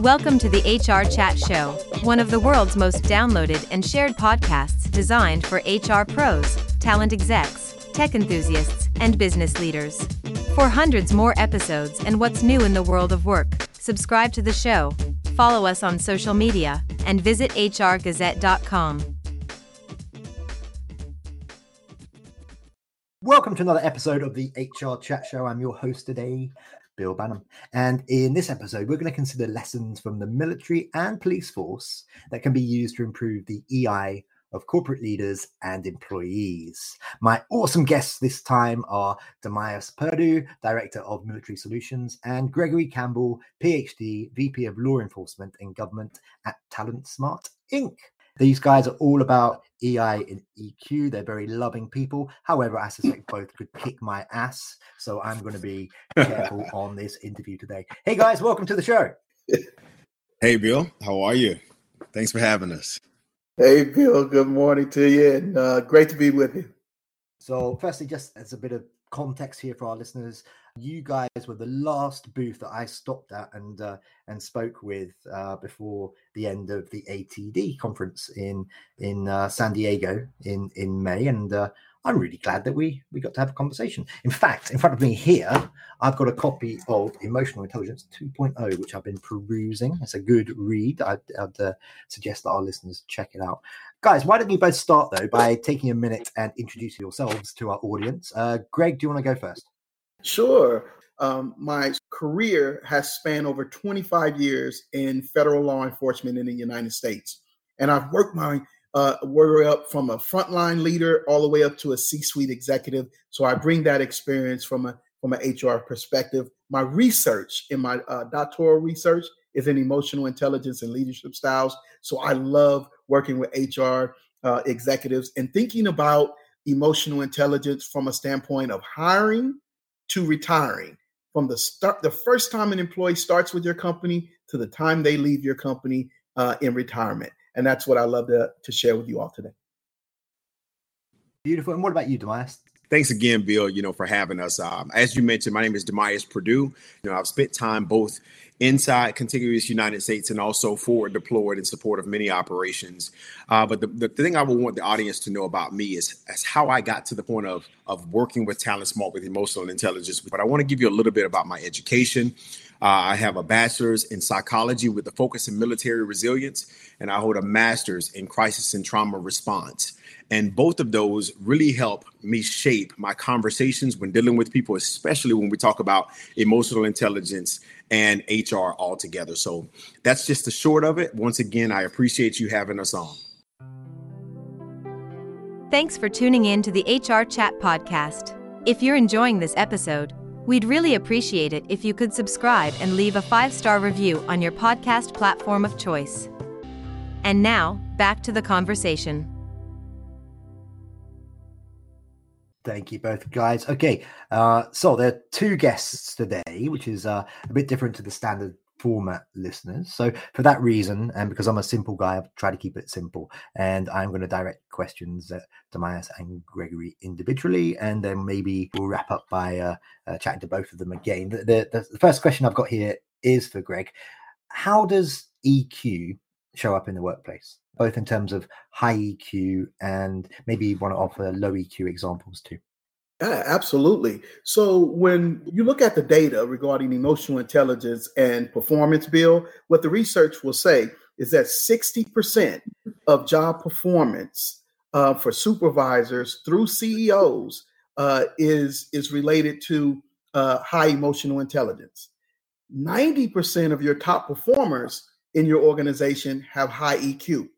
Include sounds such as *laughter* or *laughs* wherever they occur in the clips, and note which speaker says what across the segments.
Speaker 1: Welcome to the HR Chat Show, one of the world's most downloaded and shared podcasts designed for HR pros, talent execs, tech enthusiasts, and business leaders. For hundreds more episodes and what's new in the world of work, subscribe to the show, follow us on social media, and visit hrgazette.com.
Speaker 2: Welcome to another episode of the HR Chat Show. I'm your host today, Bill Banham. And in this episode, we're going to consider lessons from the military and police force that can be used to improve the EI of corporate leaders and employees. My awesome guests this time are Dimyas Perdue, Director of Military Solutions, and Gregory Campbell, PhD, VP of Law Enforcement and Government at TalentSmart Inc. These guys are all about EI and EQ. They're very loving people. However, I suspect both could kick my ass. So I'm going to be careful *laughs* on this interview today. Hey, guys, welcome to the show.
Speaker 3: Hey, Bill. How are you? Thanks for having us.
Speaker 4: Hey, Bill. Good morning to you, and uh, great to be with you.
Speaker 2: So, firstly, just as a bit of context here for our listeners, you guys were the last booth that I stopped at and uh, and spoke with uh, before the end of the ATD conference in in uh, San Diego in in May, and uh, I'm really glad that we we got to have a conversation. In fact, in front of me here, I've got a copy of Emotional Intelligence 2.0, which I've been perusing. It's a good read. I'd, I'd uh, suggest that our listeners check it out. Guys, why don't you both start though by taking a minute and introducing yourselves to our audience? Uh, Greg, do you want to go first?
Speaker 4: Sure. Um, my career has spanned over 25 years in federal law enforcement in the United States, and I've worked my uh, way up from a frontline leader all the way up to a C-suite executive. So I bring that experience from a from an HR perspective. My research in my uh, doctoral research is in emotional intelligence and leadership styles. So I love working with HR uh, executives and thinking about emotional intelligence from a standpoint of hiring to retiring. From the start, the first time an employee starts with your company to the time they leave your company uh, in retirement. And that's what I love to, to share with you all today.
Speaker 2: Beautiful. And what about you, Dimyas?
Speaker 3: Thanks again, Bill, you know, for having us. Um, as you mentioned, my name is Dimyas Perdue. You know, I've spent time both inside contiguous United States and also forward deployed in support of many operations. Uh, but the, the thing I would want the audience to know about me is, is how I got to the point of, of working with TalentSmart with emotional intelligence. But I want to give you a little bit about my education. Uh, I have a bachelor's in psychology with a focus in military resilience, and I hold a master's in crisis and trauma response. And both of those really help me shape my conversations when dealing with people, especially when we talk about emotional intelligence and HR altogether. So that's just the short of it. Once again, I appreciate you having us on.
Speaker 1: Thanks for tuning in to the HR Chat Podcast. If you're enjoying this episode, we'd really appreciate it if you could subscribe and leave a five star review on your podcast platform of choice. And now, back to the conversation.
Speaker 2: Thank you both, guys. Okay, uh, so there are two guests today, which is uh, a bit different to the standard format listeners. So for that reason, and because I'm a simple guy, I've tried to keep it simple. And I'm going to direct questions to Myas and Gregory individually, and then maybe we'll wrap up by uh, uh, chatting to both of them again. The, the, the first question I've got here is for Greg. How does EQ show up in the workplace? both in terms of high EQ and maybe you want to offer low EQ examples too.
Speaker 4: Yeah, absolutely. So when you look at the data regarding emotional intelligence and performance, Bill, what the research will say is that 60% of job performance uh, for supervisors through CEOs uh, is is related to uh, high emotional intelligence. 90% of your top performers in your organization have high EQ.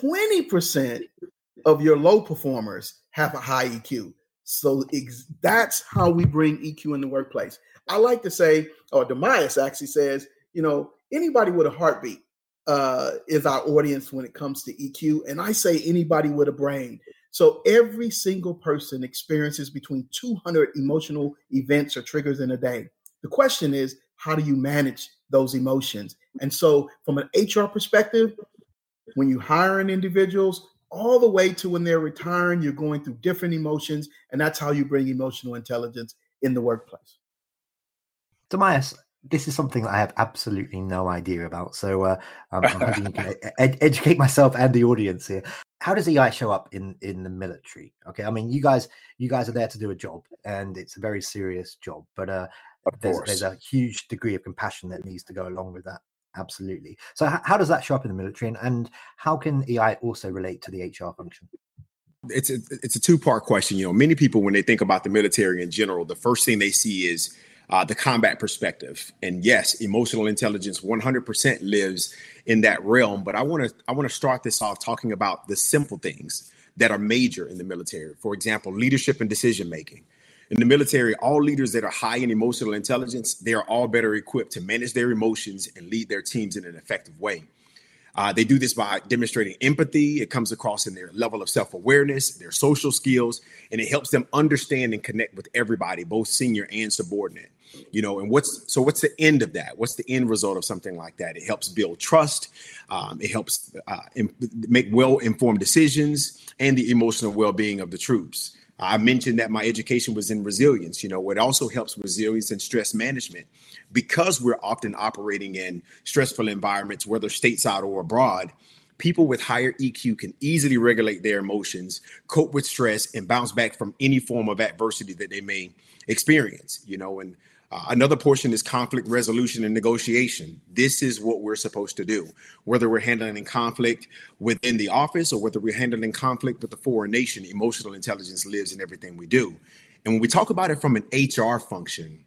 Speaker 4: 20% of your low performers have a high EQ. So ex- that's how we bring EQ in the workplace. I like to say, or Dimyas actually says, you know, anybody with a heartbeat uh, is our audience when it comes to EQ. And I say anybody with a brain. So every single person experiences between 200 emotional events or triggers in a day. The question is, how do you manage those emotions? And so, from an HR perspective, when you hiring individuals all the way to when they're retiring you're going through different emotions and that's how you bring emotional intelligence in the workplace
Speaker 2: Dimyas, this is something that I have absolutely no idea about. So uh, I'm, I'm hoping you can *laughs* ed- educate myself and the audience here. How does EI show up in in the military? Okay, I mean, you guys you guys are there to do a job, and it's a very serious job. But uh, there's, there's a huge degree of compassion that needs to go along with that. Absolutely. So, h- how does that show up in the military, and, and how can EI also relate to the HR function?
Speaker 3: It's a it's a two part question. You know, many people when they think about the military in general, the first thing they see is uh, the combat perspective. And yes, emotional intelligence 100% lives in that realm. But I want to I want to start this off talking about the simple things that are major in the military. For example, leadership and decision making. In the military, all leaders that are high in emotional intelligence, they are all better equipped to manage their emotions and lead their teams in an effective way. Uh, they do this by demonstrating empathy. It comes across in their level of self awareness, their social skills, and it helps them understand and connect with everybody, both senior and subordinate. You know, and what's so what's the end of that? What's the end result of something like that? It helps build trust. Um, it helps uh, make well informed decisions and the emotional well being of the troops. I mentioned that my education was in resilience. You know, it also helps resilience and stress management because we're often operating in stressful environments, whether stateside or abroad. People with higher EQ can easily regulate their emotions, cope with stress, and bounce back from any form of adversity that they may experience. You know, and uh, another portion is conflict resolution and negotiation. This is what we're supposed to do, whether we're handling conflict within the office or whether we're handling conflict with a foreign nation. Emotional intelligence lives in everything we do. And when we talk about it from an HR function,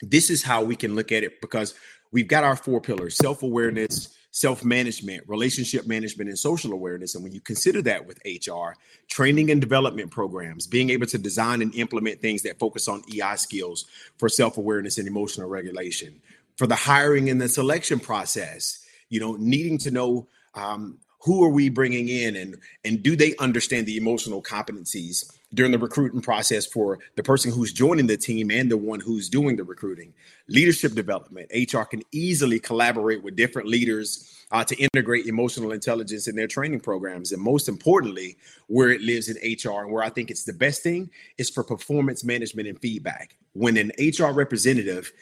Speaker 3: this is how we can look at it because we've got our four pillars self awareness, self management, relationship management, and social awareness. And when you consider that with HR, training and development programs, being able to design and implement things that focus on EI skills for self awareness and emotional regulation, for the hiring and the selection process, you know, needing to know um, who are we bringing in and and do they understand the emotional competencies during the recruiting process for the person who's joining the team and the one who's doing the recruiting? Leadership development. Hr can easily collaborate with different leaders uh, to integrate emotional intelligence in their training programs. And most importantly where it lives in hr and where i think it's the best thing is for performance management and feedback. When an hr representative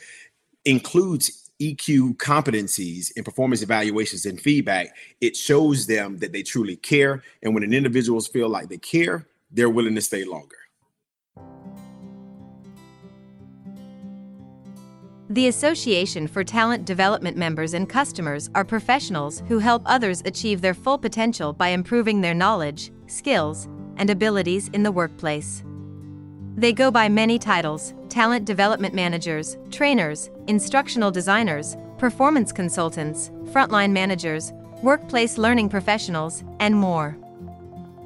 Speaker 3: includes EQ competencies in performance evaluations and feedback, it shows them that they truly care. And when an individuals feel like they care, they're willing to stay longer.
Speaker 1: The Association for Talent Development members and customers are professionals who help others achieve their full potential by improving their knowledge, skills, and abilities in the workplace. They go by many titles talent development managers, trainers, instructional designers, performance consultants, frontline managers, workplace learning professionals, and more.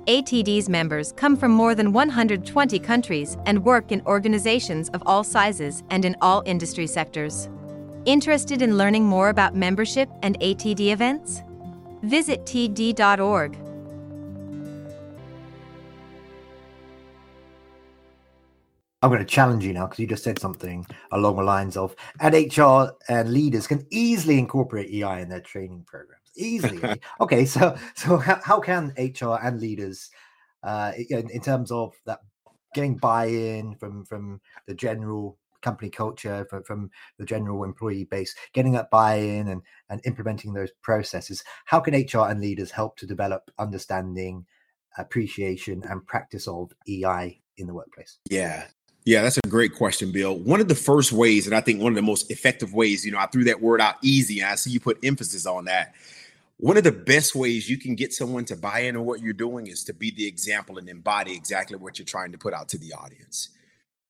Speaker 1: ATD's members come from more than 120 countries and work in organizations of all sizes and in all industry sectors. Interested in learning more about membership and ATD events? Visit td.org.
Speaker 2: I'm going to challenge you now because you just said something along the lines of, and HR and leaders can easily incorporate EI in their training programs. Easily. *laughs* okay, so so how, how can HR and leaders, uh, in, in terms of that, getting buy-in from from the general company culture, from, from the general employee base, getting that buy-in and and implementing those processes, how can HR and leaders help to develop understanding, appreciation, and practice of EI in the workplace?
Speaker 3: Yeah, yeah, that's a great question, Bill. One of the first ways, and I think one of the most effective ways, you know, I threw that word out easy, and I see you put emphasis on that. One of the best ways you can get someone to buy into what you're doing is to be the example and embody exactly what you're trying to put out to the audience.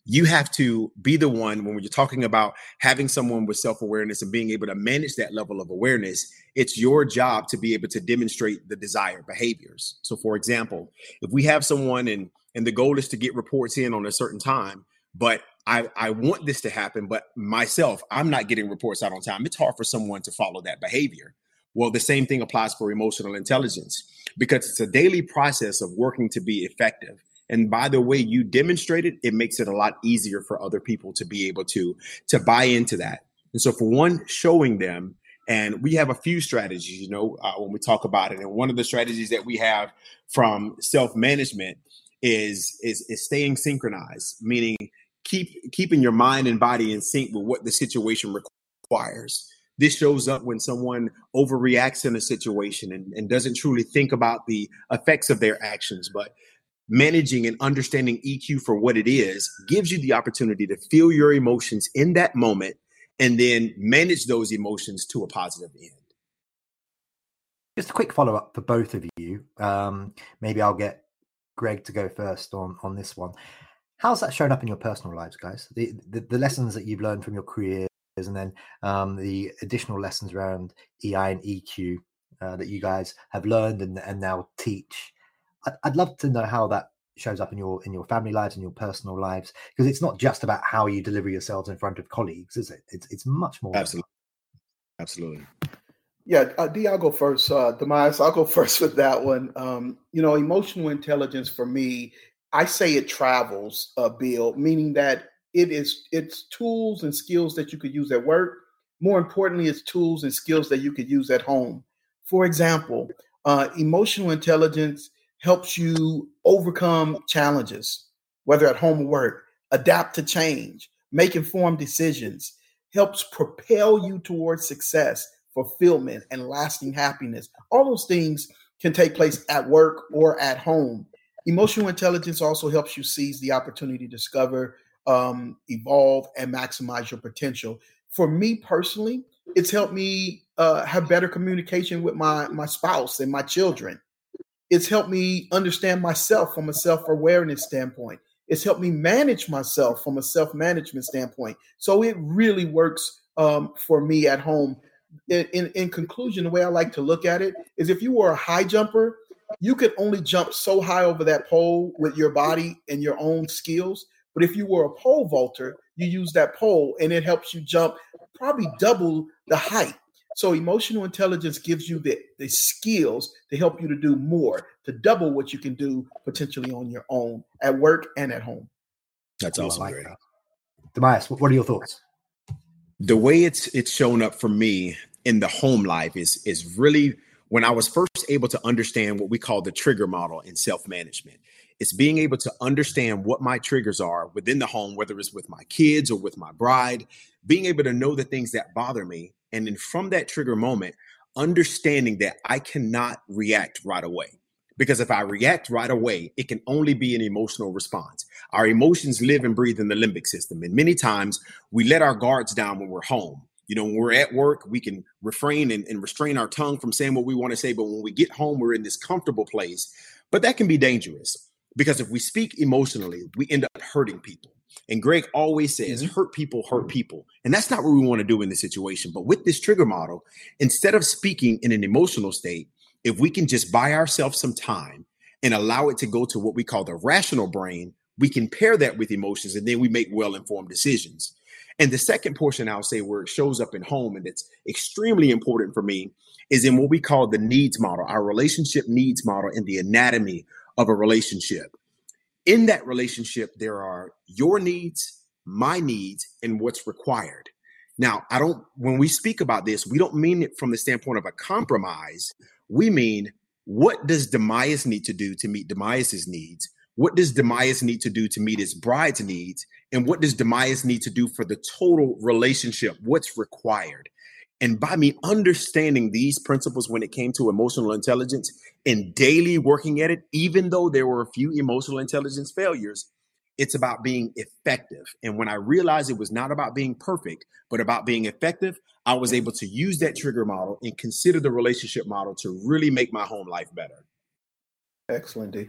Speaker 3: You have to be the one when you're talking about having someone with self awareness and being able to manage that level of awareness. It's your job to be able to demonstrate the desired behaviors. So, for example, if we have someone and and the goal is to get reports in on a certain time but I, I want this to happen but myself i'm not getting reports out on time. It's hard for someone to follow that behavior. Well the same thing applies for emotional intelligence because it's a daily process of working to be effective. And by the way you demonstrate it it makes it a lot easier for other people to be able to to buy into that. And so for one showing them and we have a few strategies you know uh, when we talk about it. And one of the strategies that we have from self management is is is staying synchronized, meaning keep keeping your mind and body in sync with what the situation requires. This shows up when someone overreacts in a situation and, and doesn't truly think about the effects of their actions. But managing and understanding EQ for what it is gives you the opportunity to feel your emotions in that moment and then manage those emotions to a positive end.
Speaker 2: Just a quick follow up for both of you. Um, maybe I'll get Greg to go first on on this one. How's that shown up in your personal lives, guys? The the, the lessons that you've learned from your careers, and then um, the additional lessons around EI and EQ uh, that you guys have learned and, and now teach. I'd, I'd love to know how that shows up in your in your family lives and your personal lives because it's not just about how you deliver yourselves in front of colleagues, is it? It's it's much more.
Speaker 3: Absolutely, absolutely.
Speaker 4: Yeah, uh, D, I'll go first. Uh, Dimyas, I'll go *laughs* first with that one. Um, you know, emotional intelligence for me, I say it travels, uh, Bill, meaning that it is it's tools and skills that you could use at work. More importantly, it's tools and skills that you could use at home. For example, uh, emotional intelligence helps you overcome challenges, whether at home or work, adapt to change, make informed decisions, helps propel you towards success, fulfillment, and lasting happiness. All those things can take place at work or at home. Emotional intelligence also helps you seize the opportunity to discover, um, evolve, and maximize your potential. For me personally, it's helped me uh, have better communication with my my spouse and my children. It's helped me understand myself from a self awareness standpoint. It's helped me manage myself from a self management standpoint. So it really works um, for me at home. In, in, in conclusion, the way I like to look at it is if you were a high jumper, you could only jump so high over that pole with your body and your own skills. But if you were a pole vaulter, you use that pole and it helps you jump probably double the height. So emotional intelligence gives you the, the skills to help you to do more, to double what you can do potentially on your own at work and at home.
Speaker 3: That's awesome. Like great.
Speaker 2: Dimyas, what are your thoughts?
Speaker 3: The way it's it's shown up for me in the home life is is really when I was first able to understand what we call the trigger model in self-management. It's being able to understand what my triggers are within the home, whether it's with my kids or with my bride, being able to know the things that bother me and then from that trigger moment, understanding that I cannot react right away. Because if I react right away, it can only be an emotional response. Our emotions live and breathe in the limbic system. And many times we let our guards down when we're home. You know, when we're at work, we can refrain and, and restrain our tongue from saying what we want to say. But when we get home, we're in this comfortable place. But that can be dangerous because if we speak emotionally, we end up hurting people. And Greg always says, mm-hmm. hurt people, hurt people. And that's not what we want to do in this situation. But with this trigger model, instead of speaking in an emotional state, if we can just buy ourselves some time and allow it to go to what we call the rational brain, we can pair that with emotions and then we make well informed decisions. And the second portion I'll say where it shows up in home and it's extremely important for me is in what we call the needs model, our relationship needs model in the anatomy of a relationship in that relationship, there are your needs, my needs, and what's required. Now, I don't, when we speak about this, we don't mean it from the standpoint of a compromise. We mean, what does Dimyas need to do to meet Dimyas's needs? What does Dimyas need to do to meet his bride's needs? And what does Dimyas need to do for the total relationship? What's required? And by me understanding these principles when it came to emotional intelligence and daily working at it, even though there were a few emotional intelligence failures, it's about being effective. And when I realized it was not about being perfect, but about being effective, I was able to use that trigger model and consider the relationship model to really make my home life better.
Speaker 4: Excellent, D.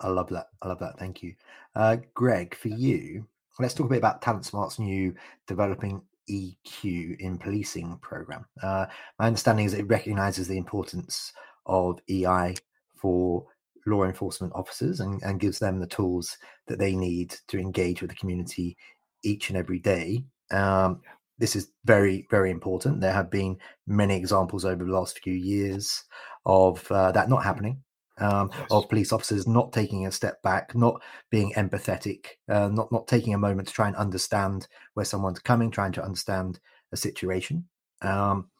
Speaker 2: I love that. I love that. Thank you. Uh, Greg, for you, let's talk a bit about TalentSmart's new developing EQ in policing program. Uh, my understanding is it recognizes the importance of EI for law enforcement officers and, and gives them the tools that they need to engage with the community each and every day. Um, this is very, very important. There have been many examples over the last few years of uh, that not happening um, yes. of police officers not taking a step back, not being empathetic, uh, not not taking a moment to try and understand where someone's coming, trying to understand a situation. Um,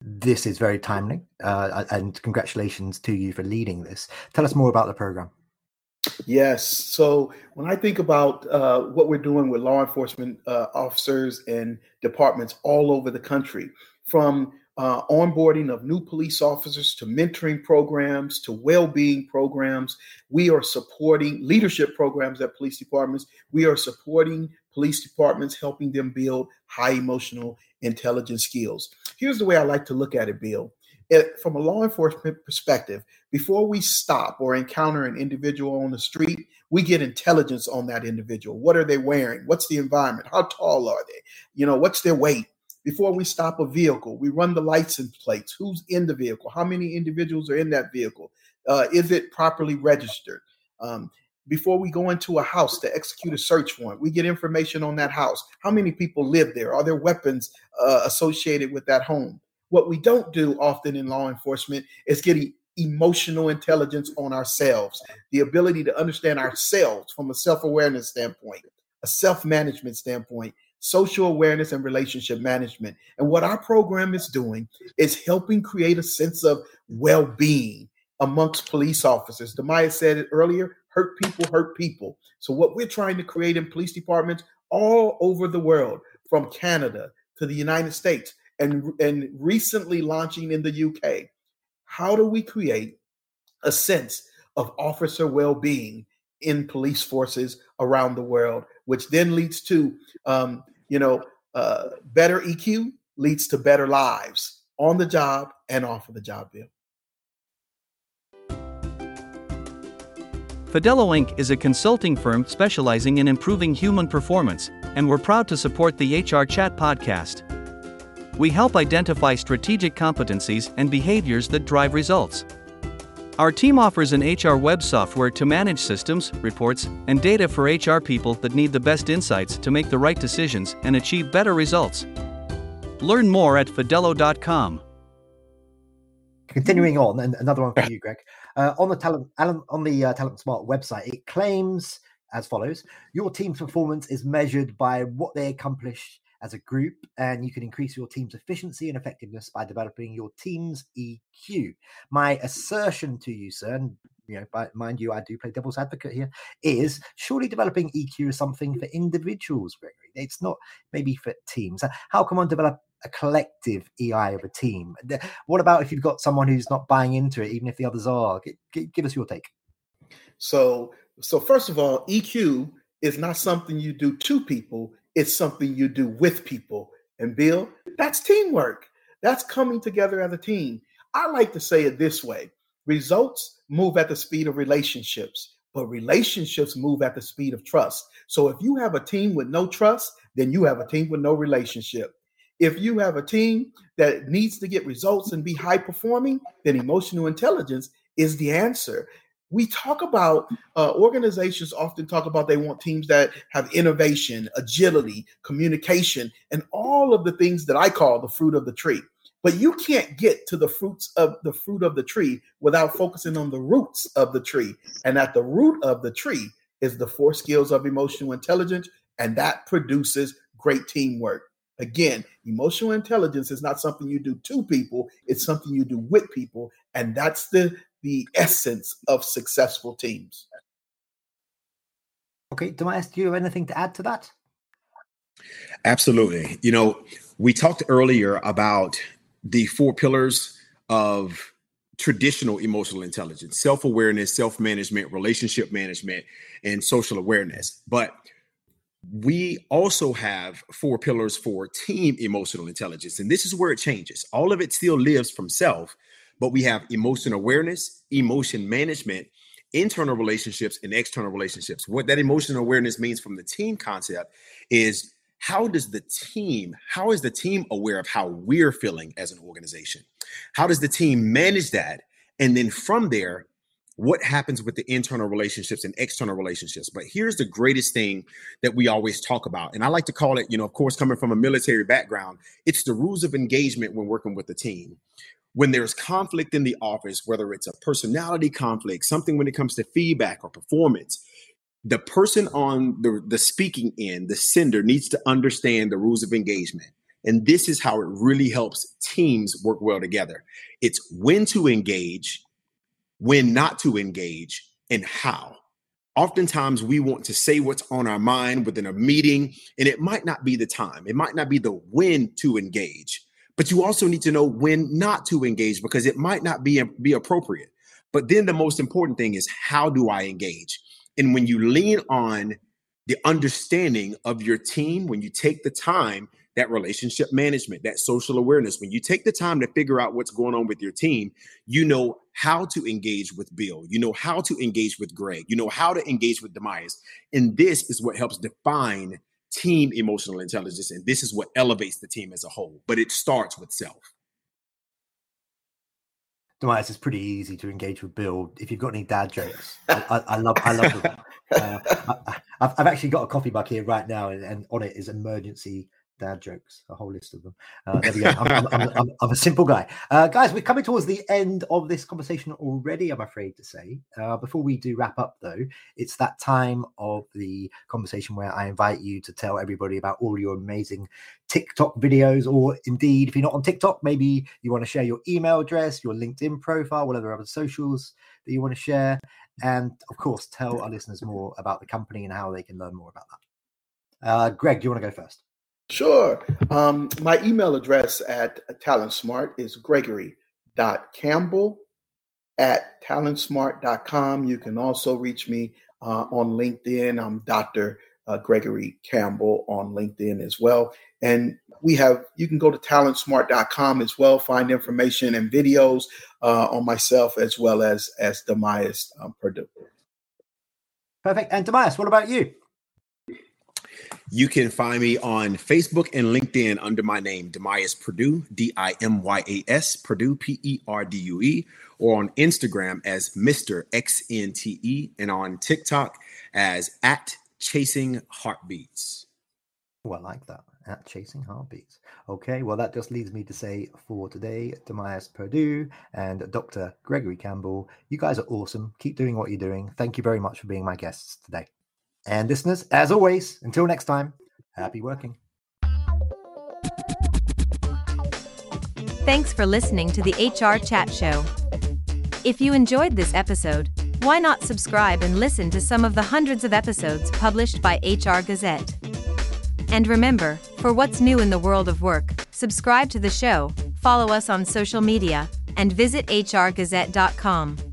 Speaker 2: this is very timely, uh, and congratulations to you for leading this. Tell us more about the program.
Speaker 4: Yes. So when I think about uh, what we're doing with law enforcement uh, officers and departments all over the country, from uh, onboarding of new police officers to mentoring programs to well-being programs, we are supporting leadership programs at police departments. We are supporting police departments, helping them build high emotional intelligence skills. Here's the way I like to look at it, Bill it, from a law enforcement perspective, before we stop or encounter an individual on the street, we get intelligence on that individual. What are they wearing? What's the environment? How tall are they? You know, what's their weight? Before we stop a vehicle, we run the license plates. Who's in the vehicle? How many individuals are in that vehicle? Uh, is it properly registered? Um, before we go into a house to execute a search warrant, we get information on that house. How many people live there? Are there weapons uh, associated with that home? What we don't do often in law enforcement is getting emotional intelligence on ourselves, the ability to understand ourselves from a self awareness standpoint, a self management standpoint, social awareness, and relationship management. And what our program is doing is helping create a sense of well being amongst police officers. Demaya said it earlier hurt people hurt people. So, what we're trying to create in police departments all over the world, from Canada to the United States, and, and recently launching in the UK. How do we create a sense of officer well being in police forces around the world, which then leads to, um, you know, uh, better EQ leads to better lives on the job and off of the job, Bill.
Speaker 5: Fidello Inc. is a consulting firm specializing in improving human performance, and we're proud to support the HR Chat podcast. We help identify strategic competencies and behaviors that drive results. Our team offers an HR web software to manage systems, reports, and data for HR people that need the best insights to make the right decisions and achieve better results. Learn more at fidello.com.
Speaker 2: Continuing on, and another one for you, Greg. Uh, on the talent, on the uh, TalentSmart website, it claims as follows: Your team's performance is measured by what they accomplish as a group, and you can increase your team's efficiency and effectiveness by developing your team's EQ. My assertion to you, sir, and you know, mind you, I do play devil's advocate here, is surely developing EQ is something for individuals, Gregory. It's not maybe for teams. How can one develop a collective EI of a team? What about if you've got someone who's not buying into it, even if the others are? give us your take.
Speaker 4: So, so first of all, EQ is not something you do to people it's something you do with people. And Bill, that's teamwork. That's coming together as a team. I like to say it this way results move at the speed of relationships, but relationships move at the speed of trust. So if you have a team with no trust, then you have a team with no relationship. If you have a team that needs to get results and be high performing, then emotional intelligence is the answer we talk about uh, organizations often talk about they want teams that have innovation, agility, communication, and all of the things that I call the fruit of the tree. But you can't get to the fruits of the fruit of the tree without focusing on the roots of the tree. And at the root of the tree is the four skills of emotional intelligence, and that produces great teamwork. Again, emotional intelligence is not something you do to people, it's something you do with people. And that's the the essence of successful teams.
Speaker 2: Okay, Demaya, do you have anything to add to that?
Speaker 3: Absolutely. You know, we talked earlier about the four pillars of traditional emotional intelligence self awareness, self management, relationship management, and social awareness. But we also have four pillars for team emotional intelligence. And this is where it changes. All of it still lives from self, but we have emotion awareness, emotion management, internal relationships, and external relationships. What that emotional awareness means from the team concept is how does the team, how is the team aware of how we're feeling as an organization? How does the team manage that? And then from there, what happens with the internal relationships and external relationships. But here's the greatest thing that we always talk about. And I like to call it, you know, of course, coming from a military background, it's the rules of engagement when working with the team when there's conflict in the office, whether it's a personality conflict, something when it comes to feedback or performance, the person on the, the speaking end, the sender, needs to understand the rules of engagement. And this is how it really helps teams work well together. It's when to engage, when not to engage, and how. oftentimes we want to say what's on our mind within a meeting, and it might not be the time. It might not be the when to engage, but you also need to know when not to engage because it might not be, be appropriate. But then the most important thing is how do I engage? And when you lean on the understanding of your team, when you take the time that relationship management, that social awareness. When you take the time to figure out what's going on with your team, you know how to engage with Bill. You know how to engage with Greg. You know how to engage with Dimyas. And this is what helps define team emotional intelligence. And this is what elevates the team as a whole. But it starts with self.
Speaker 2: Dimyas, it's pretty easy to engage with Bill. If you've got any dad *laughs* jokes, I, I, I love, I love them. Uh, I, have actually got a coffee mug here right now, and, and on it is emergency dad jokes, a whole list of them. Uh, there we go. I'm, I'm, I'm, I'm a simple guy. Uh, guys, we're coming towards the end of this conversation already, I'm afraid to say. Uh, before we do wrap up, though, it's that time of the conversation where I invite you to tell everybody about all your amazing TikTok videos, or indeed, if you're not on TikTok, maybe you want to share your email address, your LinkedIn profile, whatever other socials that you want to share. And of course, tell our listeners more about the company and how they can learn more about that. Uh, Greg, do you want to go first?
Speaker 4: Sure. Um, my email address at TalentSmart is gregory.campbell at talentsmart.com. You can also reach me uh, on LinkedIn. I'm Dr. Uh, Gregory Campbell on LinkedIn as well. And we have, you can go to talentsmart.com as well, find information and videos uh, on myself as well as, as Dimyas um, Perdue.
Speaker 2: Perfect. And Dimyas, what about you?
Speaker 3: You can find me on Facebook and LinkedIn under my name, Dimyas Perdue, D I M Y A S, Perdue, P E R D U E, or on Instagram as Mr. XNTE, and on TikTok as at Chasing Heartbeats.
Speaker 2: Oh, I like that. At Chasing Heartbeats. Okay, well, that just leads me to say for today, Dimyas Perdue and Dr. Gregory Campbell, you guys are awesome. Keep doing what you're doing. Thank you very much for being my guests today. And listeners, as always, until next time, happy working.
Speaker 1: Thanks for listening to the HR Chat Show. If you enjoyed this episode, why not subscribe and listen to some of the hundreds of episodes published by HR Gazette? And remember, for what's new in the world of work, subscribe to the show, follow us on social media, and visit hrgazette.com.